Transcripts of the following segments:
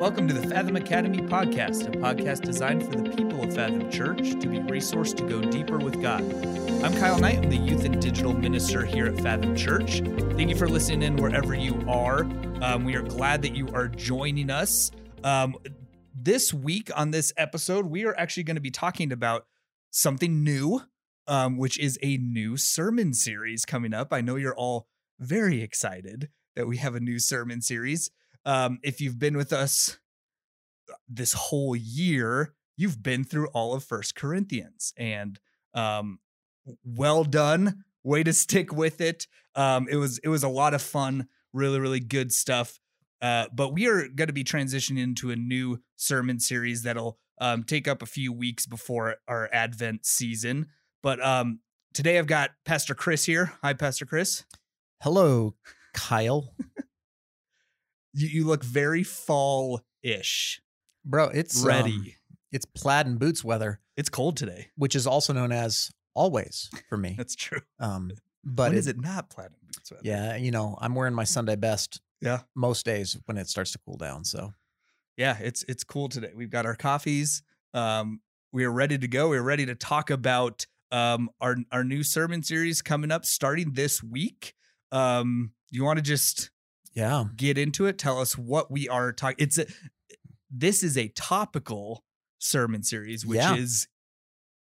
Welcome to the Fathom Academy podcast, a podcast designed for the people of Fathom Church to be resourced to go deeper with God. I'm Kyle Knight, I'm the youth and digital minister here at Fathom Church. Thank you for listening in wherever you are. Um, we are glad that you are joining us. Um, this week on this episode, we are actually going to be talking about something new, um, which is a new sermon series coming up. I know you're all very excited that we have a new sermon series. Um, if you've been with us this whole year, you've been through all of First Corinthians, and um, well done. Way to stick with it. Um, it was it was a lot of fun. Really, really good stuff. Uh, but we are going to be transitioning into a new sermon series that'll um, take up a few weeks before our Advent season. But um, today I've got Pastor Chris here. Hi, Pastor Chris. Hello, Kyle. You, you look very fall ish, Bro, it's ready. um, it's plaid and boots weather, it's cold today. which is also known as always for me. That's true. Um, But but is it, it not platinum boots weather? yeah, you know, I'm wearing my Sunday best Yeah. most days when it starts to cool down. So yeah, it's it's cool today. We've got our coffees. Um, we are ready to go. We're ready to talk about um our our new sermon series coming up starting this week. Um, you want to just yeah, get into it? Tell us what we are talking. It's a this is a topical sermon series, which Yeah. is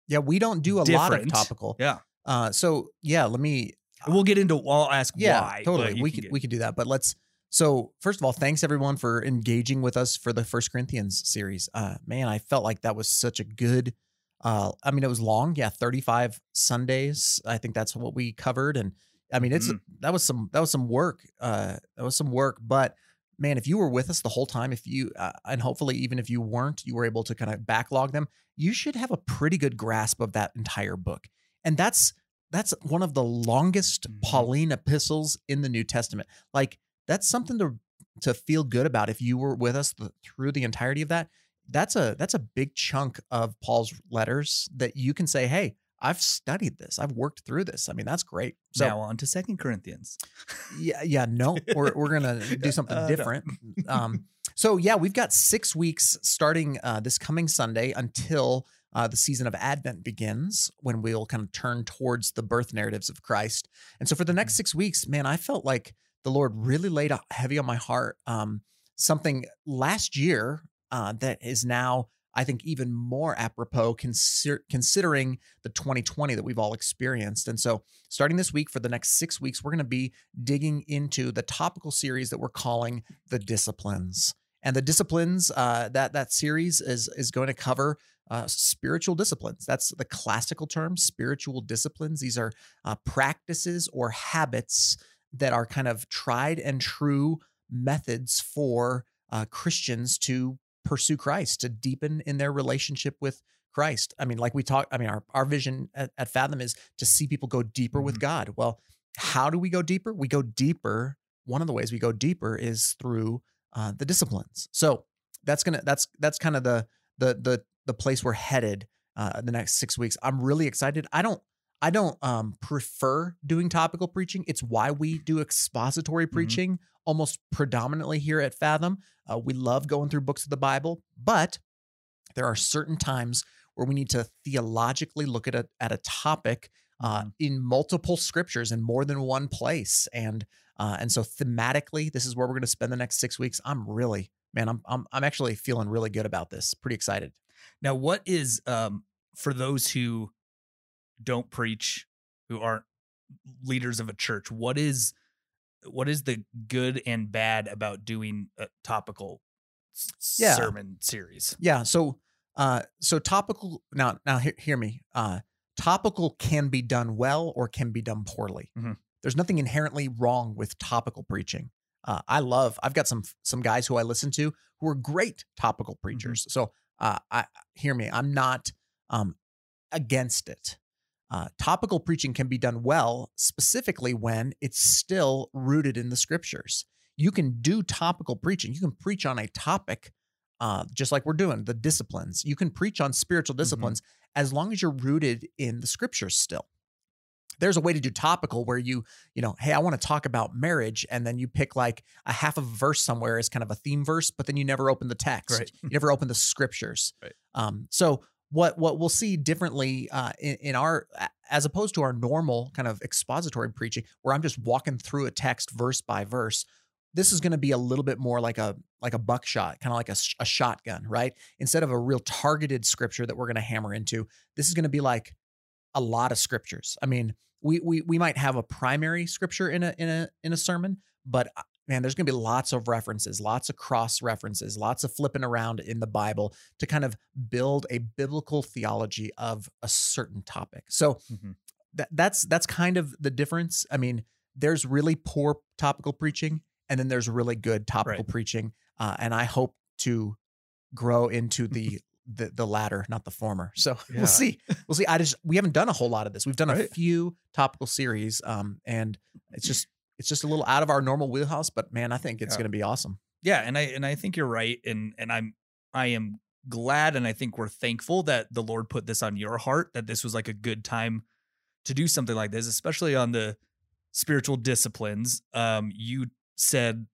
yeah, we don't do a lot of topical. yeah. Uh, so yeah, let me. We'll get into. I'll ask Yeah, why. totally. We can could we could do that, but let's. So first of all, thanks everyone for engaging with us for the First Corinthians series. Uh, man, I felt like that was such a good. Uh, I mean, it was long. Yeah, thirty-five Sundays. I think that's what we covered, and I mean, it's Mhm. that was some that was some work. Uh, that was some work, but man, if you were with us the whole time, if you uh, and hopefully even if you weren't, you were able to kind of backlog them. You should have a pretty good grasp of that entire book, and that's that's one of the longest Mhm. Pauline epistles in the New Testament. Like that's something to to feel good about if you were with us the, through the entirety of that. That's a that's a big chunk of Paul's letters that you can say, "Hey, I've studied this. I've worked through this." I mean, that's great. So now on to Second Corinthians. yeah, yeah, no, we're we're gonna do something Uh, no. different. Um, so yeah, we've got six weeks starting uh, this coming Sunday until uh, the season of Advent begins, when we'll kind of turn towards the birth narratives of Christ. And so for the next six weeks, man, I felt like the Lord really laid heavy on my heart. Um, something last year uh, that is now. I think even more apropos consider, considering the 2020 that we've all experienced. And so, starting this week for the next six weeks, we're going to be digging into the topical series that we're calling the disciplines. And the disciplines uh, that that series is is going to cover uh, spiritual disciplines. That's the classical term, spiritual disciplines. These are uh, practices or habits that are kind of tried and true methods for uh, Christians to pursue Christ, to deepen in their relationship with Christ. I mean, like we talk, I mean, our, our vision at, at Fathom is to see people go deeper with Mhm. God. Well, how do we go deeper? We go deeper. One of the ways we go deeper is through uh, the disciplines. So that's gonna that's that's kind of the the the the place we're headed uh, the next six weeks. I'm really excited. I don't I don't um, prefer doing topical preaching. It's why we do expository preaching almost predominantly here at Fathom. Uh, we love going through books of the Bible, but there are certain times where we need to theologically look at a at a topic uh, Mhm. in multiple scriptures in more than one place, and uh, and so thematically, this is where we're going to spend the next six weeks. I'm really man, I'm I'm I'm actually feeling really good about this. Pretty excited. Now, what is um for those who don't preach, who aren't leaders of a church? What is what is the good and bad about doing a topical Yeah. sermon series? Yeah. So, uh, so topical. Now, now hear, hear me. Uh, topical can be done well or can be done poorly. Mhm. There's nothing inherently wrong with topical preaching. Uh, I love. I've got some some guys who I listen to who are great topical preachers. So, uh, I hear me. I'm not um, against it. Uh, topical preaching can be done well, specifically when it's still rooted in the scriptures. You can do topical preaching. You can preach on a topic uh, just like we're doing the disciplines. You can preach on spiritual disciplines as long as you're rooted in the scriptures still. there's a way to do topical where you you know hey i want to talk about marriage and then you pick like a half of a verse somewhere as kind of a theme verse but then you never open the text Right. you never open the scriptures Right. um so what what we'll see differently uh in, in our as opposed to our normal kind of expository preaching where i'm just walking through a text verse by verse this is going to be a little bit more like a like a buckshot kind of like a, a shotgun right? Instead of a real targeted scripture that we're going to hammer into this is going to be like a lot of scriptures. I mean we we we might have a primary scripture in a in a in a sermon, but uh, man, there's going to be lots of references, lots of cross references, lots of flipping around in the Bible to kind of build a biblical theology of a certain topic. So Mhm. that that's that's kind of the difference. I mean, there's really poor topical preaching, and then there's really good topical Right. preaching, uh, and I hope to grow into the the the latter, not the former. So Yeah. we'll see. We'll see. I just we haven't done a whole lot of this. We've done a few topical series, um, and it's just it's just a little out of our normal wheelhouse. But man, I think it's Yeah. going to be awesome. Yeah, and I and I think you're right, and and I'm I am glad, and I think we're thankful that the Lord put this on your heart, that this was like a good time to do something like this, especially on the spiritual disciplines. Um, you said,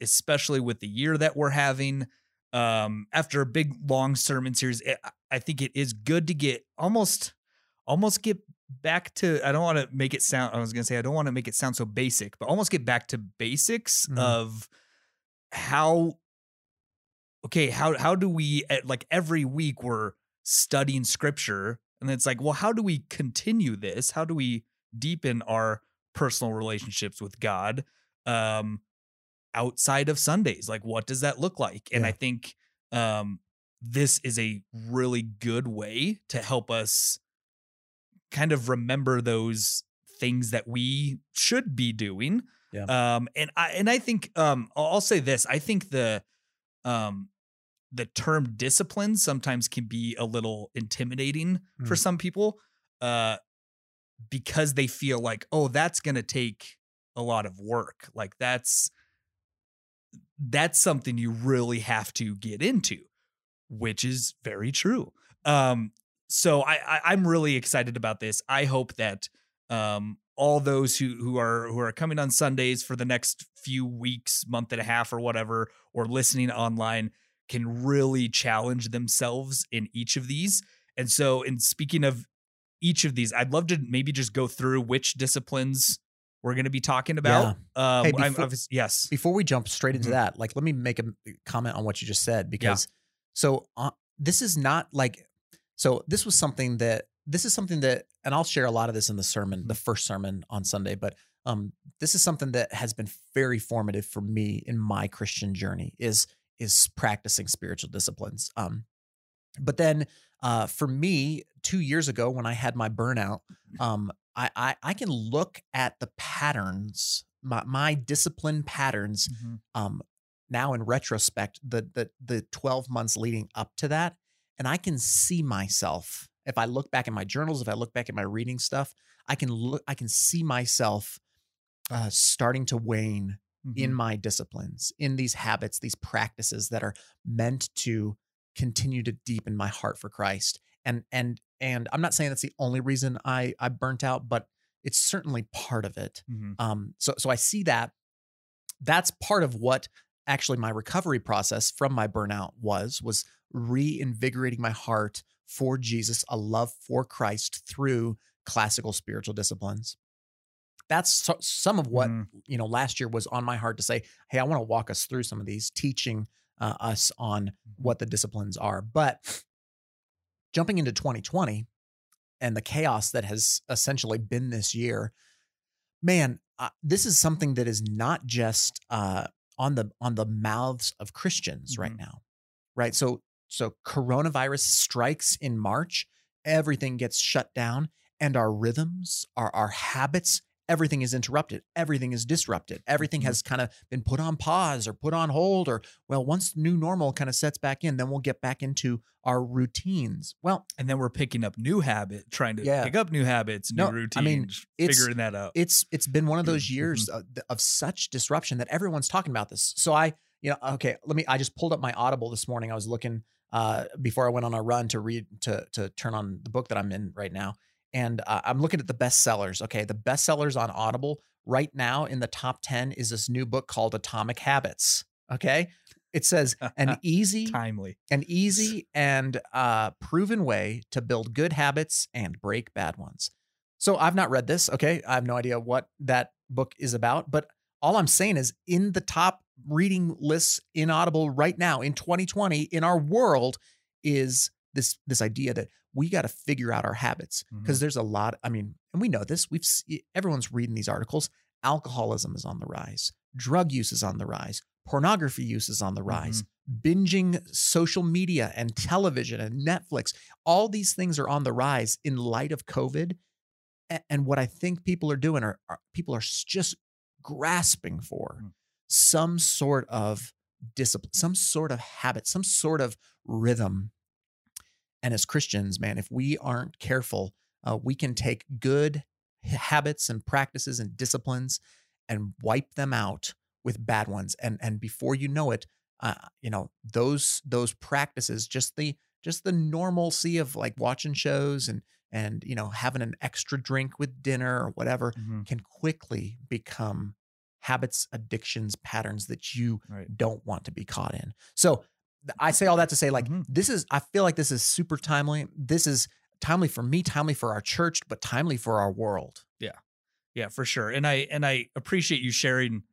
especially with the year that we're having, um, after a big long sermon series, it, I think it is good to get almost almost get back to I don't want to make it sound I was going to say I don't want to make it sound so basic, but almost get back to basics Mhm. of how okay, how how do we eh, like every week we're studying scripture and it's like, well, how do we continue this? How do we deepen our personal relationships with God um outside of Sundays? Like what does that look like? And Yeah. I think um this is a really good way to help us kind of remember those things that we should be doing. Yeah. Um and I and I think um I'll say this. I think the um the term discipline sometimes can be a little intimidating for Mm. some people uh because they feel like oh that's going to take a lot of work like that's that's something you really have to get into which is very true um so I, I i'm really excited about this. I hope that um all those who who are who are coming on sundays for the next few weeks month and a half or whatever or listening online can really challenge themselves in each of these. And so in speaking of each of these i'd love to maybe just go through which disciplines we're going to be talking about. Um Hey, I'm, before- yes. Before we jump straight into Mhm. that, like let me make a comment on what you just said because so uh, this is not like so this was something that this is something that and I'll share a lot of this in the sermon, the first sermon on Sunday, but um this is something that has been very formative for me in my Christian journey is is practicing spiritual disciplines. Um but then uh for me 2 years ago when I had my burnout, um I I, I can look at the patterns my, my discipline patterns um now in retrospect the the the 12 months leading up to that and i can see myself if i look back at my journals if i look back at my reading stuff i can look i can see myself uh starting to wane in Mhm. my disciplines in these habits these practices that are meant to continue to deepen my heart for christ and and and i'm not saying that's the only reason i i burnt out but it's certainly part of it Mhm. um, so so I see that that's part of what actually my recovery process from my burnout was was reinvigorating my heart for Jesus, a love for Christ through classical spiritual disciplines. That's so, some of what Mhm. you know last year was on my heart to say, hey, I want to walk us through some of these, teaching uh, us on what the disciplines are. But jumping into 2020 and the chaos that has essentially been this year, man, uh, this is something that is not just uh, on the on the mouths of Christians right Mhm. now, right? So so coronavirus strikes in March, everything gets shut down, and our rhythms, our our habits, everything is interrupted. Everything is disrupted. Everything Mhm. has kind of been put on pause or put on hold, or well, once new normal kind of sets back in, then we'll get back into our routines. Well, and then we're picking up new habit trying to Yeah. pick up new habits new No, I routines mean, figuring that out it's it's been one of those Mhm. years of, of such disruption that everyone's talking about this. So I, you know, okay, let me. I just pulled up my Audible this morning. I was looking uh, before I went on a run to read to to turn on the book that I'm in right now, and uh, I'm looking at the bestsellers. Okay, the bestsellers on Audible right now in the top 10 is this new book called Atomic Habits. Okay. It says an easy, Timely. an easy and uh, proven way to build good habits and break bad ones. So I've not read this. Okay. I have no idea what that book is about, but all I'm saying is in the top reading lists in Audible right now in 2020 in our world is this this idea that we got to figure out our habits because there's a lot I mean and we know this we've everyone's reading these articles alcoholism is on the rise drug use is on the rise pornography use is on the rise binging social media and television and Netflix all these things are on the rise in light of covid and what I think people are doing are, are people are just grasping for Mm. Some sort of discipline, some sort of habit, some sort of rhythm. And as Christians, man, if we aren't careful, uh, we can take good habits and practices and disciplines and wipe them out with bad ones. And and before you know it, uh, you know those those practices, just the just the normalcy of like watching shows and and you know having an extra drink with dinner or whatever Mhm. can quickly become habits, addictions, patterns that you Right. don't want to be caught in. So I say all that to say, like, Mhm. this is, I feel like this is super timely. This is timely for me, timely for our church, but timely for our world. Yeah. Yeah, for sure. And I and I appreciate you sharing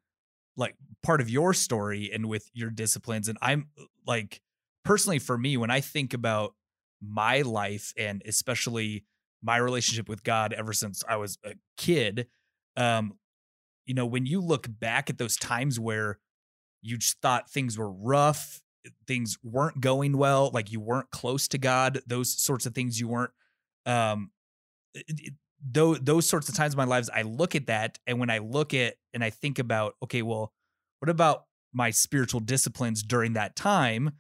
like part of your story and with your disciplines. And I'm like personally for me, when I think about my life and especially my relationship with God ever since I was a kid, um, you know, when you look back at those times where you just thought things were rough, things weren't going well, like you weren't close to God, those sorts of things you weren't um those those sorts of times in my lives I look at that and when I look at and I think about okay well what about my spiritual disciplines during that time?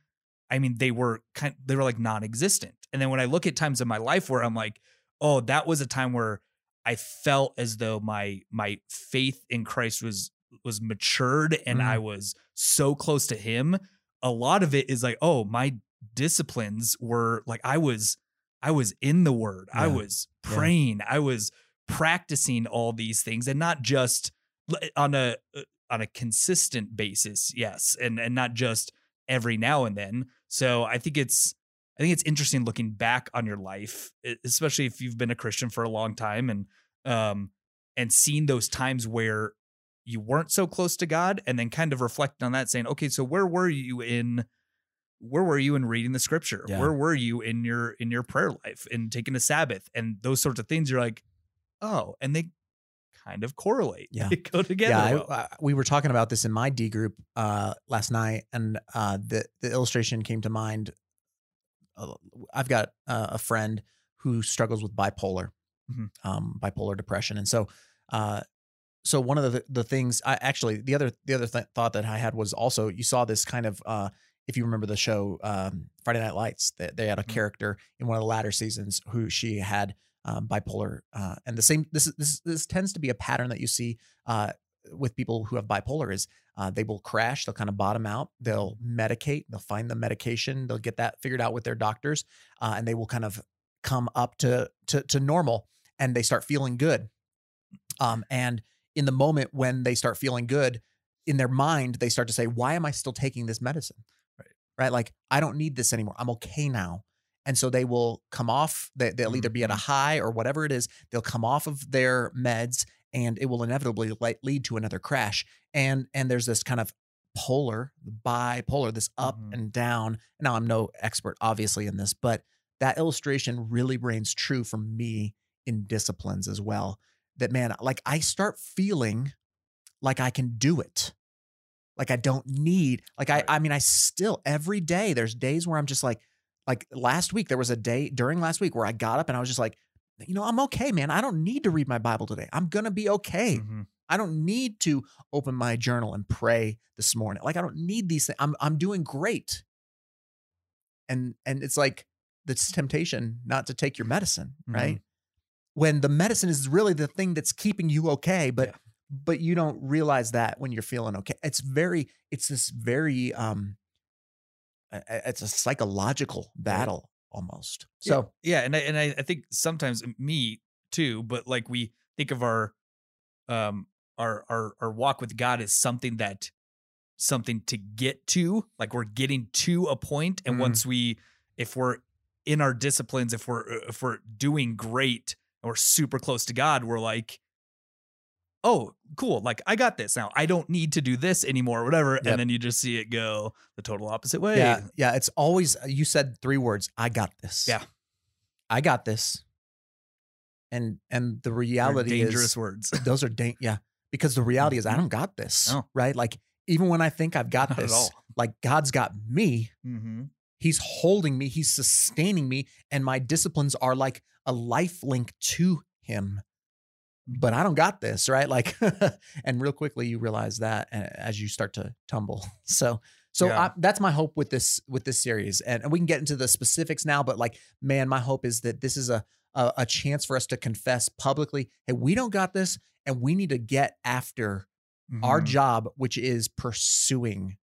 I mean they were kind they were like non-existent. And then when I look at times in my life where I'm like oh that was a time where I felt as though my my faith in Christ was was matured and Mm. I was so close to him a lot of it is like oh my disciplines were like I was I was in the word. I Yeah. was Yeah. praying. I was practicing all these things and not just on a uh, on a consistent basis. Yes, and and not just every now and then. So I think it's I think it's interesting looking back on your life, especially if you've been a Christian for a long time and um and seeing those times where you weren't so close to God and then kind of reflecting on that saying, okay, so where were you in where were you in reading the scripture? Yeah. Where were you in your in your prayer life and taking a Sabbath and those sorts of things? You're like, oh, and they kind of correlate. Yeah. They go together. yeah, I- I- we were talking about this in my D group uh, last night, and uh, the the illustration came to mind. I've got uh, a friend who struggles with bipolar, Mhm. um, bipolar depression, and so uh, so one of the the things I actually the other the other th- thought that I had was also you saw this kind of uh, if you remember the show um, Friday Night Lights, they, they had a Mhm. character in one of the latter seasons who she had um, bipolar, uh, and the same. This is this this tends to be a pattern that you see uh, with people who have bipolar is uh, they will crash, they'll kind of bottom out, they'll medicate, they'll find the medication, they'll get that figured out with their doctors, uh, and they will kind of come up to to to normal, and they start feeling good. Um, and in the moment when they start feeling good, in their mind they start to say, "Why am I still taking this medicine?" Right. Right? Like I don't need this anymore. I'm okay now. And so they will come off. They, they'll either be at a Mhm. high or whatever it is. They'll come off of their meds, and it will inevitably lead to another crash. And and there's this kind of polar, bipolar, this up Mhm. and down. Now I'm no expert, obviously, in this, but that illustration really reigns true for me in disciplines as well. That man, like I start feeling like I can do it. Like I don't need, like I, I mean, I still every day there's days where I'm just like, like last week there was a day during last week where I got up and I was just like, you know, I'm okay, man. I don't need to read my Bible today. I'm gonna be okay. Mhm. I don't need to open my journal and pray this morning. Like I don't need these things. I'm I'm doing great. And and it's like this temptation not to take your medicine, right? When the medicine is really the thing that's keeping you okay, but Yeah. but you don't realize that when you're feeling okay. It's very it's this very um it's a psychological battle almost. So yeah, and I, and I, I think sometimes me too, but like we think of our um our our our walk with God as something that something to get to, like we're getting to a point and Mm. once we if we're in our disciplines, if we're if we're doing great or super close to God, we're like oh, cool. Like I got this now. I don't need to do this anymore, or whatever. Yep. And then you just see it go the total opposite way. Yeah, yeah. It's always you said three words. I got this. Yeah. I got this. And and the They're reality dangerous is words. those are dan- yeah because the reality is I don't got this No. right like even when I think I've got Not this all. like God's got me Mm-hmm. he's holding me he's sustaining me and my disciplines are like a life link to him but I don't got this right like and real quickly you realize that uh, as you start to tumble so so Yeah. I, that's my hope with this with this series and, and we can get into the specifics now but like man my hope is that this is a a, a chance for us to confess publicly hey we don't got this and we need to get after our Mhm. job which is pursuing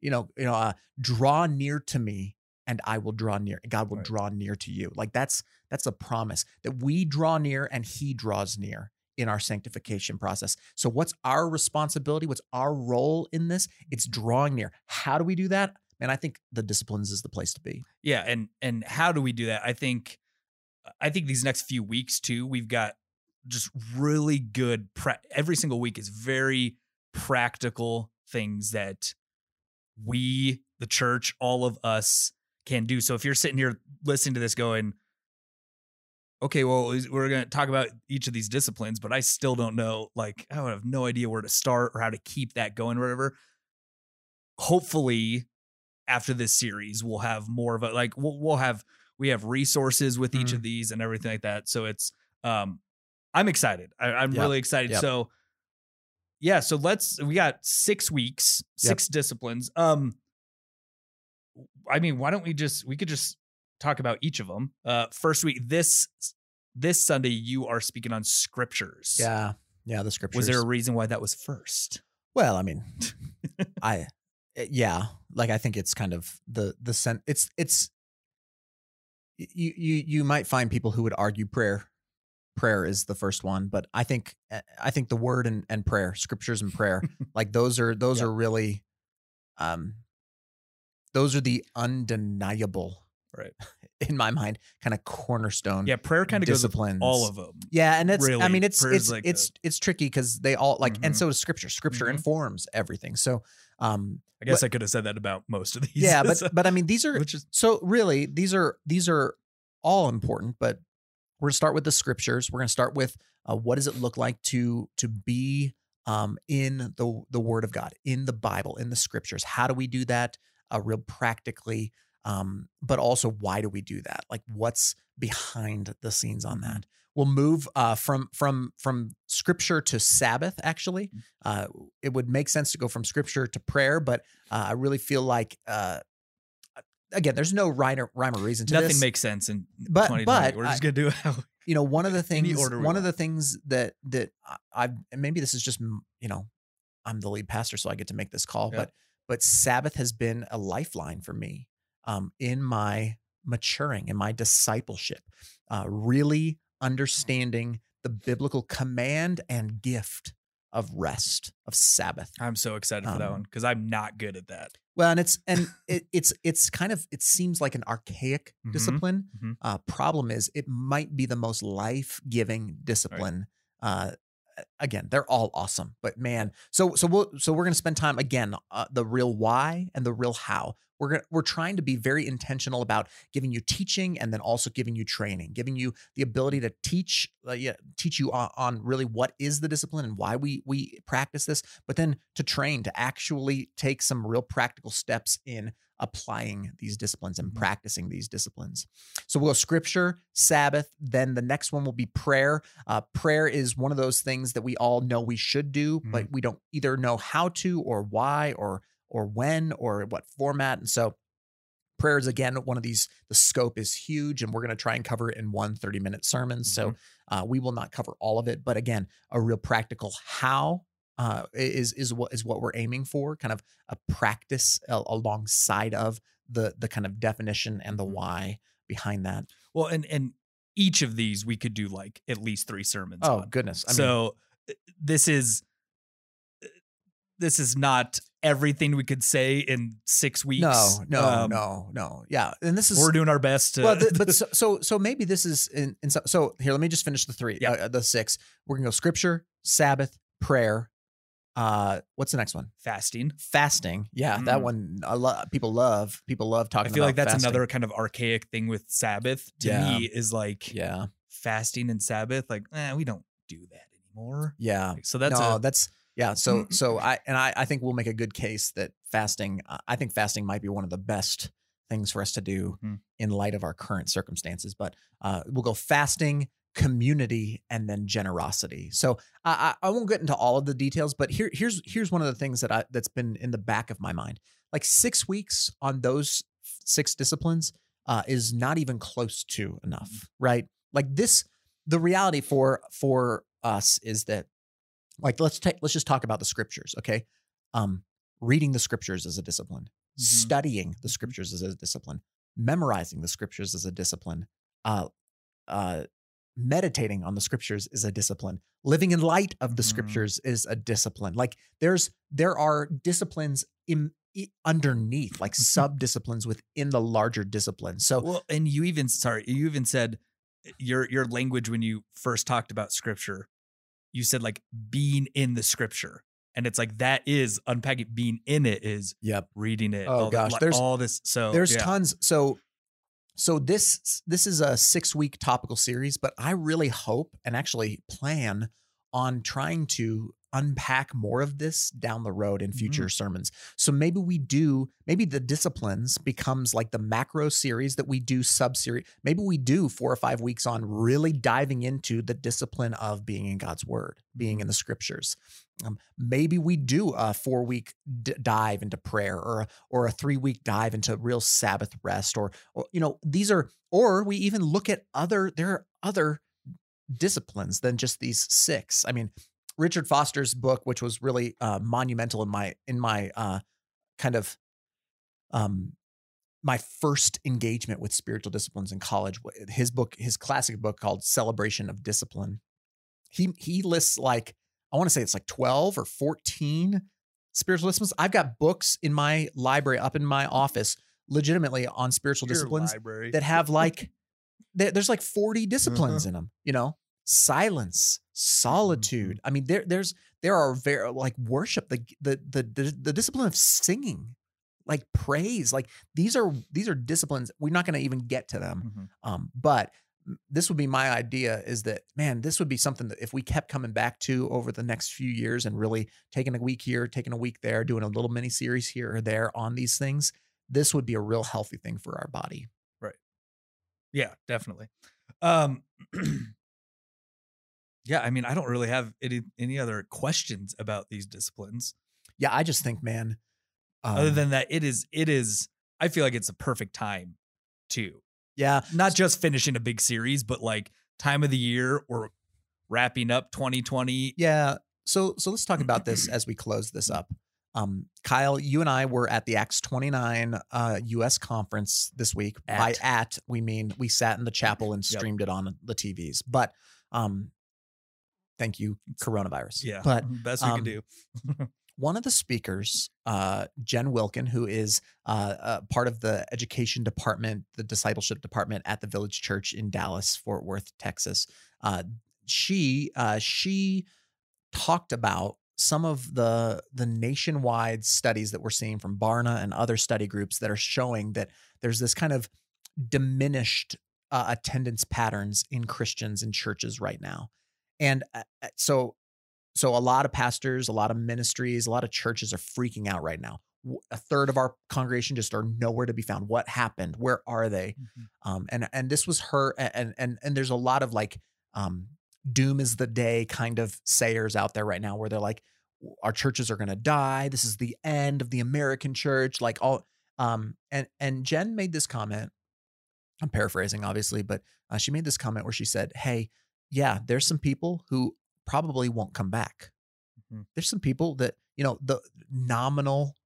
you know you know uh, draw near to me and i will draw near god will Right. draw near to you like that's that's a promise that we draw near and he draws near in our sanctification process. So what's our responsibility? What's our role in this? It's drawing near. How do we do that? Man i think the disciplines is the place to be. Yeah and and how do we do that? I think uh, i think these next few weeks too we've got just really good pra- every single week is very practical things that we the church all of us can do. So if you're sitting here listening to this going okay well we're going to talk about each of these disciplines but i still don't know like i have no idea where to start or how to keep that going or whatever hopefully after this series we'll have more of a like we'll, we'll have we have resources with each Mhm. of these and everything like that so it's um i'm excited I, i'm Yep. really excited Yep. so yeah so let's we got six weeks Yep. six disciplines um i mean why don't we just we could just talk about each of them uh first week this this sunday you are speaking on scriptures. Yeah. Yeah the scriptures. Was there a reason why that was first? Well, I mean, I eh, yeah, like I think it's kind of the the sen- it's it's you you you might find people who would argue prayer prayer is the first one, but I think eh, I think the word and and prayer, scriptures and prayer, like those are those Yeah. are really um those are the undeniable Right. in my mind kind of cornerstone yeah prayer kind of disciplines all of them yeah, and it's I mean it's it's like it's it's tricky because they all like and Mhm. so is scripture. Scripture Mhm. informs everything. So um I guess I could have said that about most of these. yeah, but but I mean these are which is so really these are these are all important, but we're gonna start with the scriptures. We're gonna start with uh, what does it look like to to be um, in the the Word of God, in the Bible, in the Scriptures. How do we do that? Uh, real practically, um, but also why do we do that? Like what's behind the scenes on that? We'll move uh, from from from Scripture to Sabbath. Actually, uh, it would make sense to go from Scripture to prayer, but uh, I really feel like. Uh, Again, there's no rhyme or, rhyme or reason to this. nothing this makes sense in But- but We're just gonna do it you know one of the things one of the things that that I- i've and maybe this is just mm, you know i'm the lead pastor so i get to make this call Yeah. but but sabbath has been a lifeline for me um in my maturing in my discipleship uh really understanding the biblical command and gift of rest of sabbath I'm so excited for that Um, one because I'm not good at that. well, and it's and it, it's it's kind of it seems like an archaic Mhm, discipline. mhm. Uh, problem is, it might be the most life giving discipline. Uh, again, they're all awesome, but man, so so we'll so we're gonna spend time again uh, the real why and the real how. We're gonna we're trying to be very intentional about giving you teaching and then also giving you training, giving you the ability to teach uh, yeah, teach you on, on really what is the discipline and why we we practice this, but then to train to actually take some real practical steps in applying these disciplines and Mhm. practicing these disciplines. So we'll go scripture, Sabbath, then the next one will be prayer. Uh, prayer is one of those things that we all know we should do, but we don't either know how to or why or or when or what format. And so prayer is again one of these the scope is huge and we're going to try and cover it in one 30 minute sermon so uh, we will not cover all of it but again a real practical how uh, is is what is what we're aiming for kind of a practice alongside of the the kind of definition and the Mhm. why behind that Well, and and each of these we could do like at least three sermons. Oh on. goodness. I so uh, this is uh, this is not everything we could say in six weeks. no, no, Um, no, no. Yeah, and this is We're doing our best to. well, th- but so, so so maybe this is in, in so, so here. Let me just finish the three. Yeah. uh, the six. We're gonna go scripture, Sabbath, prayer. Uh, what's the next one? fasting. Fasting. Yeah, that Mm. one. A lot people love. People love talking. About. I feel like that's fasting. another kind of archaic thing with Sabbath. To Yeah. me, is like Yeah, fasting and Sabbath. Like, eh, we don't do that anymore. yeah. Like, so that's no, a that's yeah. So so I and I I think we'll make a good case that fasting. I think fasting might be one of the best things for us to do Mhm. in light of our current circumstances. But uh, we'll go fasting, community, and then generosity. So I, I won't get into all of the details, but here here's here's one of the things that I that's been in the back of my mind. Like six weeks on those six disciplines uh, is not even close to enough, right? Like this, the reality for for us is that like let's take let's just talk about the scriptures okay um reading the scriptures is a discipline Mhm. studying the scriptures is a discipline memorizing the scriptures is a discipline uh uh meditating on the scriptures is a discipline living in light of the Mhm. scriptures is a discipline like there's there are disciplines in underneath like sub disciplines within the larger discipline so Well, and you even sorry, you even said eh, your your language when you first talked about scripture. You said like being in the scripture, and it's like that is unpacking. Being in it is yep reading it. Oh, all the- gosh, like, there's- all this. So there's yeah. tons so so this this is a six week topical series but i really hope and actually plan on trying to unpack more of this down the road in future Mm-hmm. sermons so maybe we do maybe the disciplines becomes like the macro series that we do sub series maybe we do four or five weeks on really diving into the discipline of being in god's word being in the scriptures um, maybe we do a four week d- dive into prayer or a or a three week dive into real Sabbath rest, or, or you know, these are, or we even look at other, there are other disciplines than just these six. I mean, Richard Foster's book, which was really uh, monumental in my in my uh, kind of um my first engagement with spiritual disciplines in college. His book, his classic book called Celebration of Discipline. He he lists like I want to say it's like twelve or fourteen spiritual disciplines. I've got books in my library up in my office, legitimately on spiritual Your disciplines library. that have like there- there's like 40 disciplines in them you know silence solitude i mean there there's there are very like worship the the the the, the discipline of singing like praise like these are these are disciplines we're not going to even get to them Mhm. um but this would be my idea is that man this would be something that if we kept coming back to over the next few years and really taking a week here taking a week there doing a little mini series here or there on these things this would be a real healthy thing for our body Right. Yeah, definitely. Um Yeah, I mean, I don't really have any any other questions about these disciplines yeah i just think man other um, than that it is it is I feel like it's a perfect time to yeah not just finishing a big series, but like time of the year or wrapping up 2020. yeah so so let's talk about this as we close this up um kyle you and i were at the acts 29 uh us conference this week by At. at we mean we sat in the chapel and Yep. streamed it on the tvs but um thank you coronavirus Yeah. but best we um, can do. one of the speakers, uh, Jen Wilkin, who is uh, part of the education department, the discipleship department at the Village Church in Dallas, Fort Worth, Texas. Uh, she uh, she talked about some of the the nationwide studies that we're seeing from Barna and other study groups that are showing that there's this kind of diminished uh, attendance patterns in Christians in churches right now, and so so a lot of pastors, a lot of ministries, a lot of churches are freaking out right now. A third of our congregation just are nowhere to be found. What happened? Where are they? Um, and and this was her. And and and there's a lot of like um, doom is the day kind of sayers out there right now, where they're like, our churches are going to die. This is the end of the American church. Like all. Um, and and Jen made this comment. I'm paraphrasing, obviously, but uh, she made this comment where she said, "Hey, yeah, there's some people who probably won't come back. Mhm. There's some people that, you know, the nominal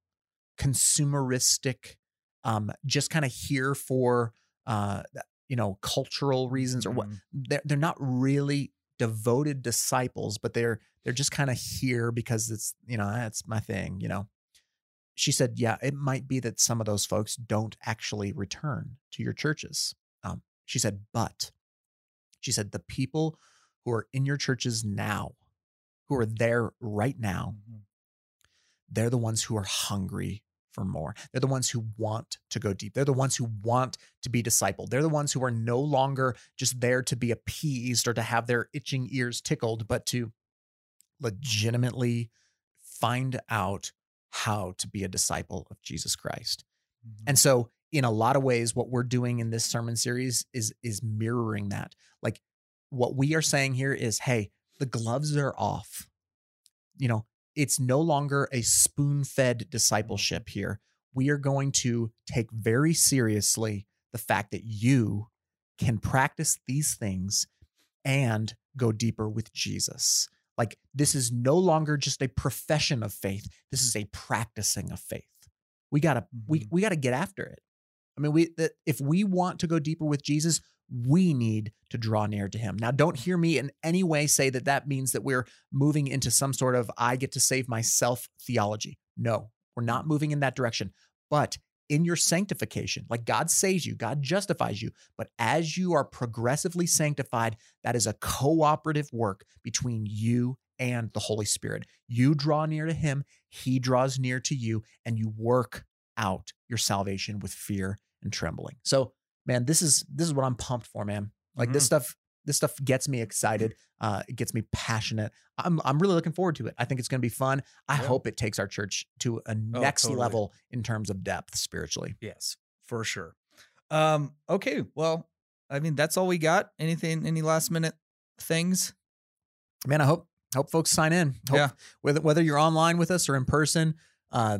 consumeristic, um, just kind of here for uh you know, cultural reasons or what. Mhm. They're they're not really devoted disciples, but they're they're just kind of here because it's you know that's my thing. You know, she said, yeah, it might be that some of those folks don't actually return to your churches. Um, she said, but she said the people who are in your churches now, who are there right now, Mhm. they're the ones who are hungry for more. They're the ones who want to go deep. They're the ones who want to be discipled. They're the ones who are no longer just there to be appeased or to have their itching ears tickled, but to legitimately find out how to be a disciple of Jesus Christ. Mhm. And so in a lot of ways what we're doing in this sermon series is is mirroring that. Like what we are saying here is hey, the gloves are off. You know, it's no longer a spoon-fed discipleship here. We are going to take very seriously the fact that you can practice these things and go deeper with Jesus. Like this is no longer just a profession of faith. This is a practicing of faith. We gotta we Mhm. we gotta get after it. I mean, we that if we want to go deeper with Jesus, we need to draw near to Him. Now, don't hear me in any way say that that means that we're moving into some sort of I get to save myself theology. No, we're not moving in that direction. But in your sanctification, like God saves you, God justifies you, but as you are progressively sanctified, that is a cooperative work between you and the Holy Spirit. You draw near to Him, He draws near to you, and you work out your salvation with fear and trembling. So, man, this is this is what I'm pumped for, man. Like this stuff, this stuff gets me excited. Uh, it gets me passionate. I'm I'm really looking forward to it. I think it's going to be fun. I Yeah. hope it takes our church to a next totally. level in terms of depth spiritually. Yes, for sure. Um, okay, well, I mean, that's all we got. Anything, any last minute things? Man, I hope hope folks sign in. Hope, Yeah. Whether whether you're online with us or in person, uh,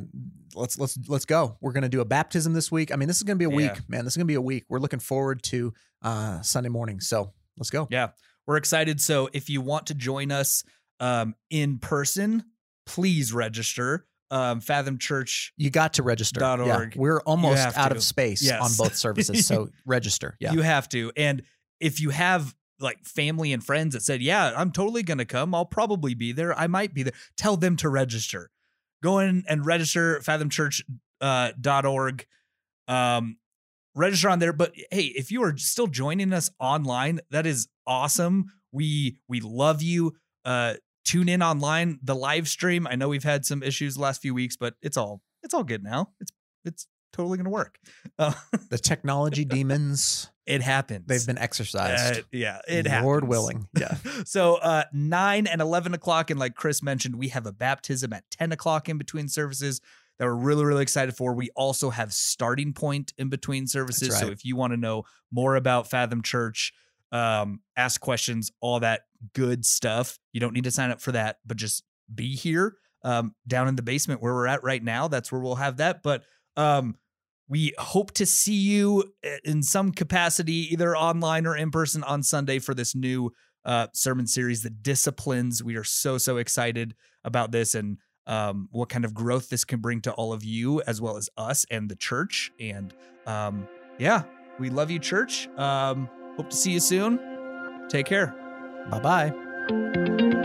let's let's let's go. We're gonna do a baptism this week. I mean, this is gonna be a Yeah. week, man. This is gonna be a week. We're looking forward to uh, Sunday morning. So let's go. Yeah, we're excited. So if you want to join us um, in person, please register. Um, Fathom Church. You got to register. Yeah. We're almost out to. of space Yes. on both services, so register. Yeah. You have to. And if you have like family and friends that said, "Yeah, I'm totally going to come. I'll probably be there. I might be there." Tell them to register. Go in and register fathomchurch.org. Uh, um, register on there. But hey, if you are still joining us online, that is awesome. We we love you. Uh, tune in online. The live stream. I know we've had some issues the last few weeks, but it's all it's all good now. It's it's totally to work. Uh, the technology demons, it happens. they've been exercised. Uh, yeah, it Lord happens. willing. Yeah. so uh, nine and eleven o'clock, and like Chris mentioned, we have a baptism at ten o'clock in between services that we're really really excited for. We also have starting point in between services. That's So if you want to know more about Fathom Church, um, ask questions, all that good stuff, you don't need to sign up for that, but just be here um, down in the basement where we're at right now. That's where we'll have that. But um, we hope to see you uh, in some capacity, either online or in person on Sunday for this new uh, sermon series, The Disciplines. We are so, so excited about this and um, what kind of growth this can bring to all of you, as well as us and the church. And um, yeah, we love you, church. Um, hope to see you soon. Take care. Bye bye.